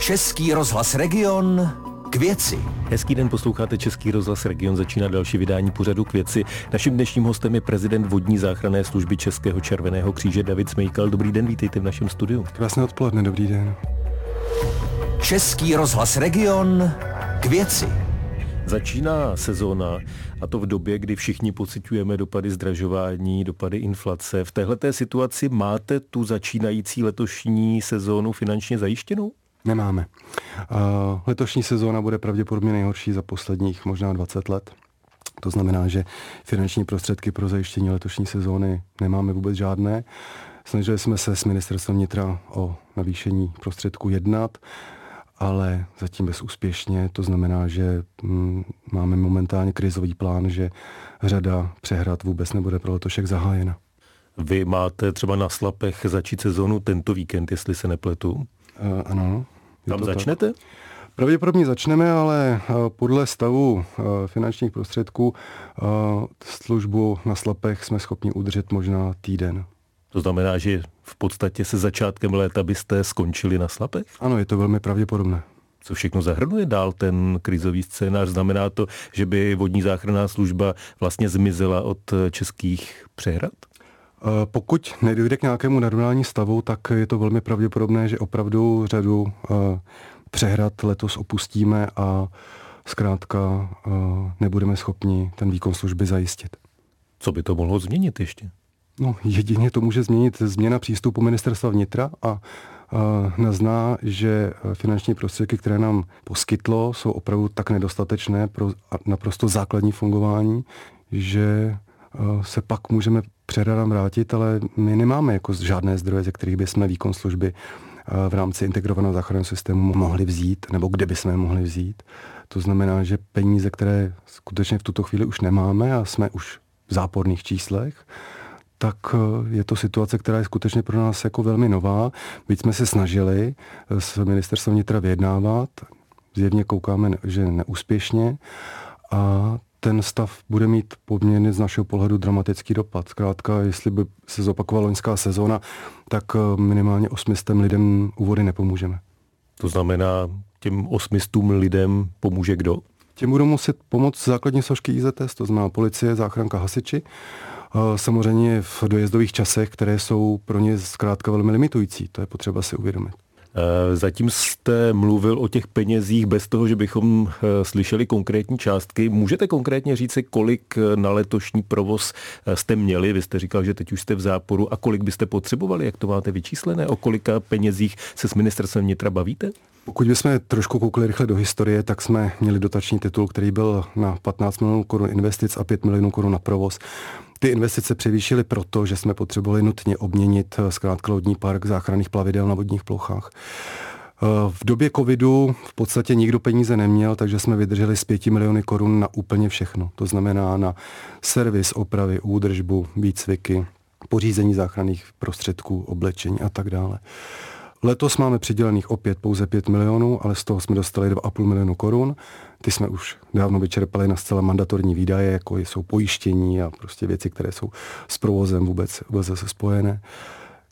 Český rozhlas Region k věci. Hezký den, posloucháte Český rozhlas Region, začíná další vydání pořadu k věci. Naším dnešním hostem je prezident vodní záchranné služby Českého červeného kříže David Smejkal. Dobrý den, vítejte v našem studiu. Krásné odpoledne, dobrý den. Český rozhlas Region k věci. Začíná sezóna a to v době, kdy všichni pocitujeme dopady zdražování, dopady inflace. V této situaci máte tu začínající letošní sezónu finančně zajištěnou? Nemáme. Uh, letošní sezóna bude pravděpodobně nejhorší za posledních možná 20 let. To znamená, že finanční prostředky pro zajištění letošní sezóny nemáme vůbec žádné. Snažili jsme se s ministerstvem vnitra o navýšení prostředků jednat, ale zatím bezúspěšně. To znamená, že mm, máme momentálně krizový plán, že řada přehrad vůbec nebude pro letošek zahájena. Vy máte třeba na Slapech začít sezónu tento víkend, jestli se nepletu? Uh, ano. Tam začnete? Tak. Pravděpodobně začneme, ale uh, podle stavu uh, finančních prostředků službu na Slapech jsme schopni udržet možná týden. To znamená, že v podstatě se začátkem léta byste skončili na Slapech? Ano, je to velmi pravděpodobné. Co všechno zahrnuje dál ten krizový scénář? Znamená to, že by vodní záchranná služba vlastně zmizela od českých přehrad? Eh, pokud nedojde k nějakému narovnání stavu, tak je to velmi pravděpodobné, že opravdu řadu eh, přehrad letos opustíme a zkrátka eh, nebudeme schopni ten výkon služby zajistit. Co by to mohlo změnit ještě? No, jedině to může změnit změna přístupu ministerstva vnitra a nazná, že finanční prostředky, které nám poskytlo, jsou opravdu tak nedostatečné pro naprosto základní fungování, že se pak můžeme předradám vrátit, ale my nemáme jako žádné zdroje, ze kterých bychom výkon služby v rámci integrovaného záchranného systému mohli vzít, nebo kde bychom je mohli vzít. To znamená, že peníze, které skutečně v tuto chvíli už nemáme a jsme už v záporných číslech, tak e, je to situace, která je skutečně pro nás jako velmi nová. Byť jsme se snažili s ministerstvem vnitra vyjednávat, zjevně koukáme, že neúspěšně a ten stav bude mít poměrně z našeho pohledu dramatický dopad. Zkrátka, jestli by se zopakovala loňská sezóna, tak eh, minimálně osmistem lidem u vody nepomůžeme. To znamená, těm osmistům lidem pomůže kdo? Těm budou muset pomoct základní složky IZS, to znamená policie, záchranka, hasiči. Eh, samozřejmě v dojezdových časech, které jsou pro ně zkrátka velmi limitující. To je potřeba si uvědomit. Eh, zatím jste mluvil o těch penězích bez toho, že bychom eh, slyšeli konkrétní částky. Můžete konkrétně říci, kolik eh, na letošní provoz jste měli? Vy jste říkal, že teď už jste v záporu. A kolik byste potřebovali? Jak to máte vyčíslené? O kolika penězích se s ministerstvem vnitra bavíte? Pokud bychom trošku koukli rychle do historie, tak jsme měli dotační titul, který byl na 15 milionů korun investic a 5 milionů korun na provoz. Ty investice převýšily proto, že jsme potřebovali nutně obměnit eh, zkrátka lodní park záchranných plavidel na vodních plochách. Eh, v době covidu v podstatě nikdo peníze neměl, takže jsme vydrželi z 5 miliony korun na úplně všechno. To znamená na servis, opravy, údržbu, výcviky, pořízení záchranných prostředků, oblečení a tak dále. Letos máme přidělených opět pouze 5 milionů, ale z toho jsme dostali 2,5 milionu korun. Ty jsme už dávno vyčerpali na zcela mandatorní výdaje, jako jsou pojištění a prostě věci, které jsou s provozem vůbec, vůbec zase spojené.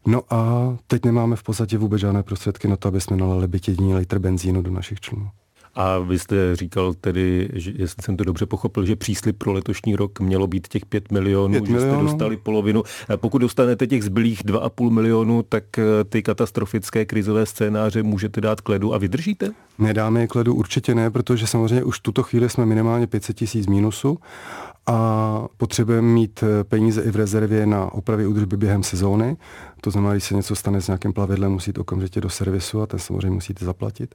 No a teď nemáme v podstatě vůbec žádné prostředky na to, aby jsme nalili byt jediný litr benzínu do našich člunů. A vy jste říkal tedy, že, jestli jsem to dobře pochopil, že příslip pro letošní rok mělo být těch 5 milionů, 5 milionů. že jste dostali polovinu. Pokud dostanete těch zbylých 2,5 milionu, tak eh, ty katastrofické krizové scénáře můžete dát k ledu a vydržíte? Nedáme je k ledu určitě ne, protože samozřejmě už v tuto chvíli jsme minimálně 500 tisíc mínusu a potřebujeme mít eh, peníze i v rezervě na opravy údržby během sezóny. To znamená, když se něco stane s nějakým plavidlem, musíte okamžitě do servisu a ten samozřejmě musíte zaplatit.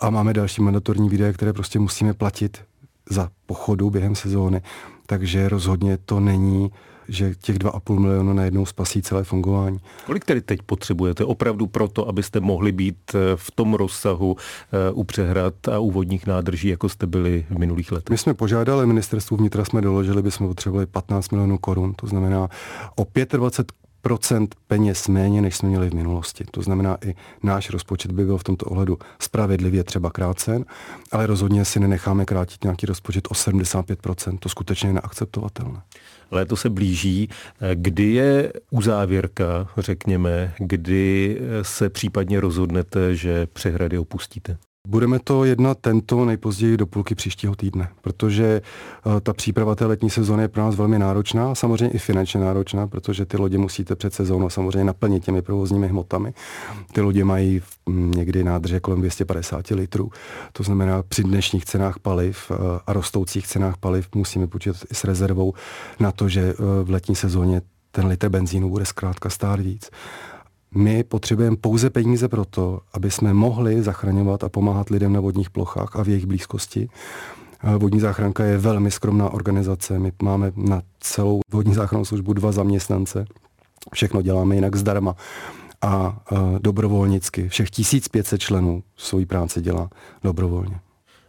A máme další mandatorní výdaje, které prostě musíme platit za pochodu během sezóny. Takže rozhodně to není že těch 2,5 milionu najednou spasí celé fungování. Kolik tedy teď potřebujete opravdu proto, abyste mohli být eh, v tom rozsahu eh, u přehrad a u vodních nádrží, jako jste byli v minulých letech? My jsme požádali ministerstvu vnitra, jsme doložili, bychom potřebovali 15 milionů korun, to znamená o 25 procent peněz méně, než jsme měli v minulosti. To znamená, i náš rozpočet by byl v tomto ohledu spravedlivě třeba krácen, ale rozhodně si nenecháme krátit nějaký rozpočet o 75%. To skutečně je neakceptovatelné. Léto se blíží. Kdy je uzávěrka, řekněme, kdy se případně rozhodnete, že přehrady opustíte? Budeme to jednat tento nejpozději do půlky příštího týdne, protože eh, ta příprava té letní sezóny je pro nás velmi náročná, samozřejmě i finančně náročná, protože ty lodě musíte před sezónou samozřejmě naplnit těmi provozními hmotami. Ty lodě mají někdy nádrže kolem 250 litrů, to znamená při dnešních cenách paliv eh, a rostoucích cenách paliv musíme počítat i s rezervou na to, že eh, v letní sezóně ten litr benzínu bude zkrátka stát víc. My potřebujeme pouze peníze pro to, aby jsme mohli zachraňovat a pomáhat lidem na vodních plochách a v jejich blízkosti. Vodní záchranka je velmi skromná organizace. My máme na celou vodní záchrannou službu dva zaměstnance. Všechno děláme jinak zdarma a, dobrovolnicky. Všech 1500 členů svoji práci dělá dobrovolně.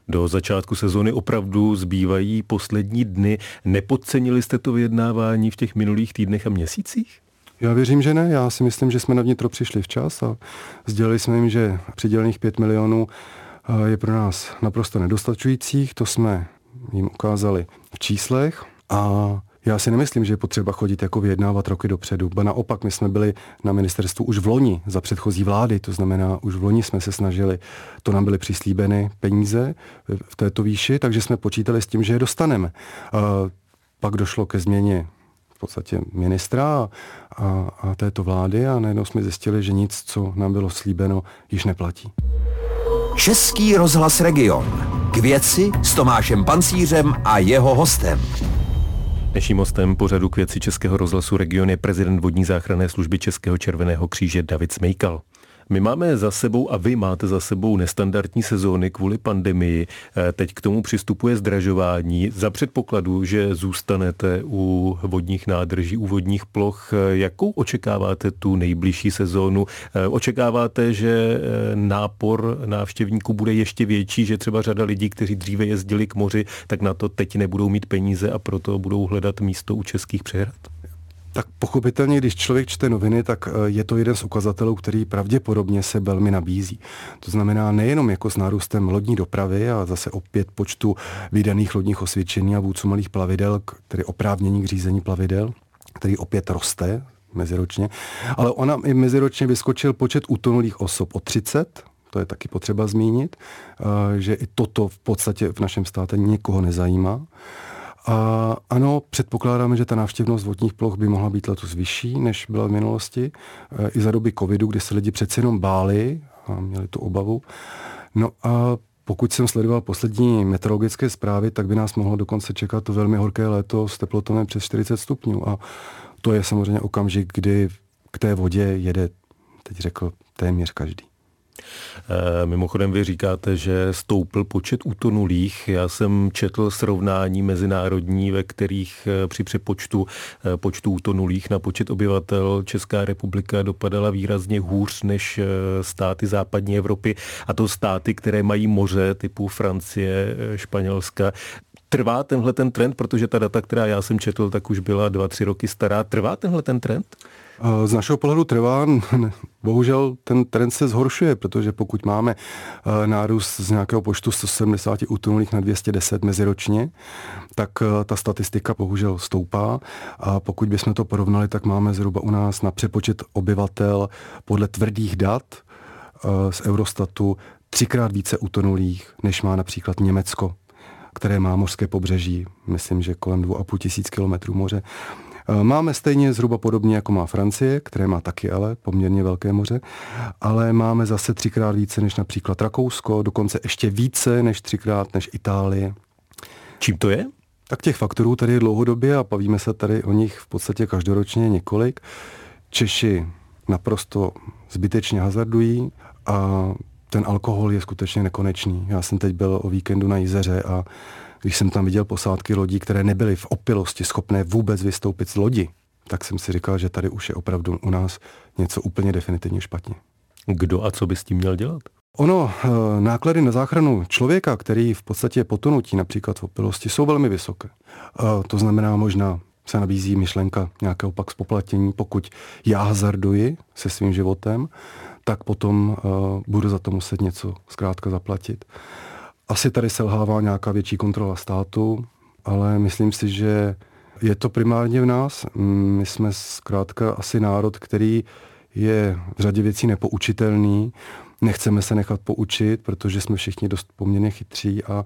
Do začátku sezóny opravdu zbývají poslední dny. Nepodcenili jste to vyjednávání v těch minulých týdnech a měsících? Já věřím, že ne. Já si myslím, že jsme na vnitro přišli včas a sdělili jsme jim, že přidělených 5 milionů eh, je pro nás naprosto nedostačujících. To jsme jim ukázali v číslech a já si nemyslím, že je potřeba chodit jako vyjednávat roky dopředu. Ba naopak, my jsme byli na ministerstvu už v loni za předchozí vlády, to znamená, už v loni jsme se snažili, to nám byly přislíbeny peníze v této výši, takže jsme počítali s tím, že je dostaneme. A pak došlo ke změně v podstatě ministra a, a, této vlády a najednou jsme zjistili, že nic, co nám bylo slíbeno, již neplatí. Český rozhlas Region. K věci s Tomášem Pancířem a jeho hostem. Dnešním hostem pořadu k věci Českého rozhlasu Region je prezident vodní záchranné služby Českého červeného kříže David Smejkal. My máme za sebou a vy máte za sebou nestandardní sezóny kvůli pandemii. Eh, teď k tomu přistupuje zdražování. Za předpokladu, že zůstanete u vodních nádrží, u vodních ploch, eh, jakou očekáváte tu nejbližší sezónu? Eh, očekáváte, že nápor návštěvníků bude ještě větší, že třeba řada lidí, kteří dříve jezdili k moři, tak na to teď nebudou mít peníze a proto budou hledat místo u českých přehrad? Tak pochopitelně, když člověk čte noviny, tak eh, je to jeden z ukazatelů, který pravděpodobně se velmi nabízí. To znamená nejenom jako s nárůstem lodní dopravy a zase opět počtu vydaných lodních osvědčení a vůdců malých plavidel, tedy oprávnění k řízení plavidel, který opět roste meziročně. Ale ona i meziročně vyskočil počet utonulých osob o 30, to je taky potřeba zmínit, eh, že i toto v podstatě v našem státě nikoho nezajímá. A ano, předpokládáme, že ta návštěvnost vodních ploch by mohla být letos vyšší, než byla v minulosti. E, I za doby covidu, kdy se lidi přeci jenom báli a měli tu obavu. No a pokud jsem sledoval poslední meteorologické zprávy, tak by nás mohlo dokonce čekat to velmi horké léto s teplotou přes 40 stupňů. A to je samozřejmě okamžik, kdy k té vodě jede, teď řekl, téměř každý. Eh, mimochodem vy říkáte, že stoupl počet utonulých. Já jsem četl srovnání mezinárodní, ve kterých eh, při přepočtu eh, počtu utonulých na počet obyvatel Česká republika dopadala výrazně hůř než státy západní Evropy. A to státy, které mají moře typu Francie, Španělska. Trvá tenhle ten trend, protože ta data, která já jsem četl, tak už byla dva, tři roky stará. Trvá tenhle ten trend? Z našeho pohledu trvá, bohužel ten trend se zhoršuje, protože pokud máme eh, nárůst z nějakého počtu 170 utonulých na 210 meziročně, tak eh, ta statistika bohužel stoupá a pokud bychom to porovnali, tak máme zhruba u nás na přepočet obyvatel podle tvrdých dat eh, z Eurostatu třikrát více utonulých, než má například Německo které má mořské pobřeží, myslím, že kolem 2,5 tisíc kilometrů moře. Eh, máme stejně zhruba podobně, jako má Francie, které má taky ale poměrně velké moře, ale máme zase třikrát více než například Rakousko, dokonce ještě více než třikrát než Itálie. Čím to je? Tak těch faktorů tady je dlouhodobě a bavíme se tady o nich v podstatě každoročně několik. Češi naprosto zbytečně hazardují a ten alkohol je skutečně nekonečný. Já jsem teď byl o víkendu na Jizeře a když jsem tam viděl posádky lodí, které nebyly v opilosti schopné vůbec vystoupit z lodi, tak jsem si říkal, že tady už je opravdu u nás něco úplně definitivně špatně. Kdo a co by s tím měl dělat? Ono, eh, náklady na záchranu člověka, který v podstatě je potonutí například v opilosti, jsou velmi vysoké. Eh, to znamená možná se nabízí myšlenka nějakého pak spoplatnění, pokud já hazarduji se svým životem, tak potom uh, budu za to muset něco zkrátka zaplatit. Asi tady selhává nějaká větší kontrola státu, ale myslím si, že je to primárně v nás. My jsme zkrátka asi národ, který je v řadě věcí nepoučitelný. Nechceme se nechat poučit, protože jsme všichni dost poměrně chytří a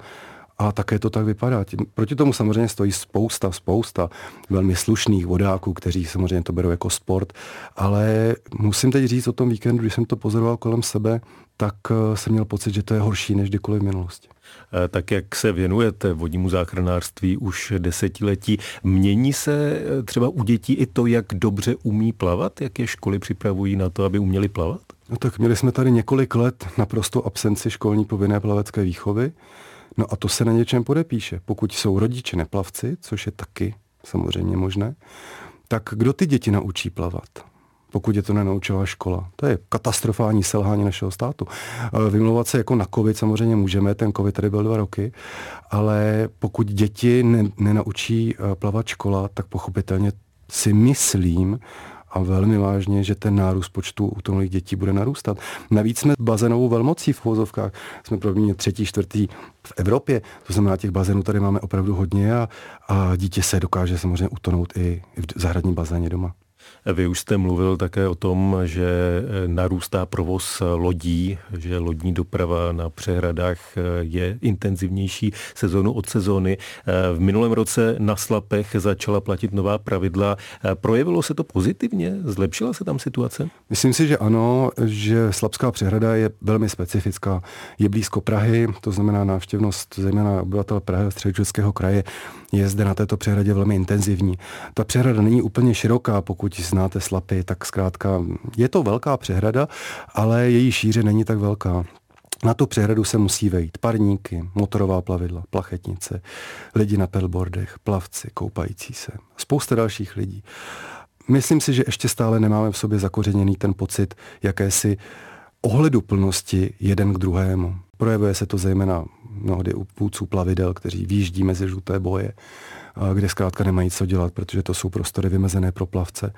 a také to tak vypadá. Proti tomu samozřejmě stojí spousta, spousta velmi slušných vodáků, kteří samozřejmě to berou jako sport, ale musím teď říct o tom víkendu, když jsem to pozoroval kolem sebe, tak eh, jsem měl pocit, že to je horší než kdykoliv v minulosti. Eh, tak jak se věnujete vodnímu záchranářství už desetiletí, mění se eh, třeba u dětí i to, jak dobře umí plavat? Jak je školy připravují na to, aby uměli plavat? No tak měli jsme tady několik let naprosto absenci školní povinné plavecké výchovy. No a to se na něčem podepíše. Pokud jsou rodiče neplavci, což je taky samozřejmě možné, tak kdo ty děti naučí plavat? pokud je to nenaučila škola. To je katastrofální selhání našeho státu. Vymlouvat se jako na covid samozřejmě můžeme, ten covid tady byl dva roky, ale pokud děti ne, nenaučí eh, plavat škola, tak pochopitelně si myslím, a velmi vážně, že ten nárůst počtu utonulých dětí bude narůstat. Navíc jsme bazénovou velmocí v vozovkách. Jsme první, třetí, čtvrtý v Evropě. To znamená, těch bazénů tady máme opravdu hodně a, a dítě se dokáže samozřejmě utonout i v zahradním bazéně doma. Vy už jste mluvil také o tom, že narůstá provoz lodí, že lodní doprava na přehradách eh, je intenzivnější sezónu od sezóny. V minulém roce na Slapech začala platit nová pravidla. Projevilo se to pozitivně? Zlepšila se tam situace? Myslím si, že ano, že Slapská přehrada je velmi specifická. Je blízko Prahy, to znamená návštěvnost zejména obyvatel Prahy a středočeského kraje je zde na této přehradě velmi intenzivní. Ta přehrada není úplně široká, pokud znáte Slapy, tak zkrátka je to velká přehrada, ale její šíře není tak velká. Na tu přehradu se musí vejít parníky, motorová plavidla, plachetnice, lidi na pedalboardech, plavci, koupající se, spousta dalších lidí. Myslím si, že ještě stále nemáme v sobě zakořeněný ten pocit jakési ohleduplnosti jeden k druhému. Projevuje se to zejména mnohdy u půdců plavidel, kteří výjíždí mezi žluté boje, kde zkrátka nemají co dělat, protože to jsou prostory vymezené pro plavce.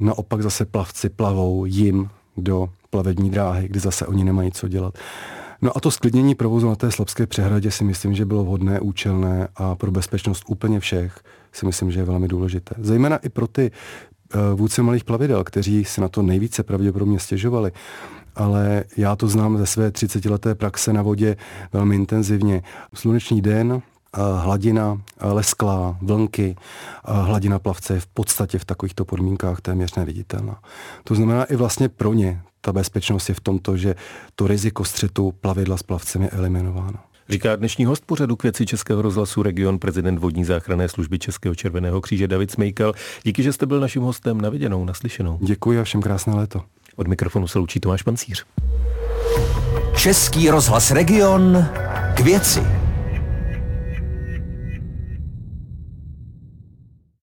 Naopak zase plavci plavou jim do plavební dráhy, kde zase oni nemají co dělat. No a to sklidnění provozu na té Slabské přehradě si myslím, že bylo vhodné, účelné a pro bezpečnost úplně všech si myslím, že je velmi důležité. Zejména i pro ty vůdce malých plavidel, kteří se na to nejvíce pravděpodobně stěžovali ale já to znám ze své 30-leté praxe na vodě velmi intenzivně. Sluneční den, hladina lesklá, vlnky, hladina plavce je v podstatě v takovýchto podmínkách téměř neviditelná. To znamená i vlastně pro ně ta bezpečnost je v tomto, že to riziko střetu plavidla s plavcem je eliminováno. Říká dnešní host pořadu k věci Českého rozhlasu region prezident vodní záchranné služby Českého červeného kříže David Smejkal. Díky, že jste byl naším hostem na viděnou, naslyšenou. Děkuji a všem krásné léto. Od mikrofonu se loučí Tomáš Pancíř. Český rozhlas Region k věci.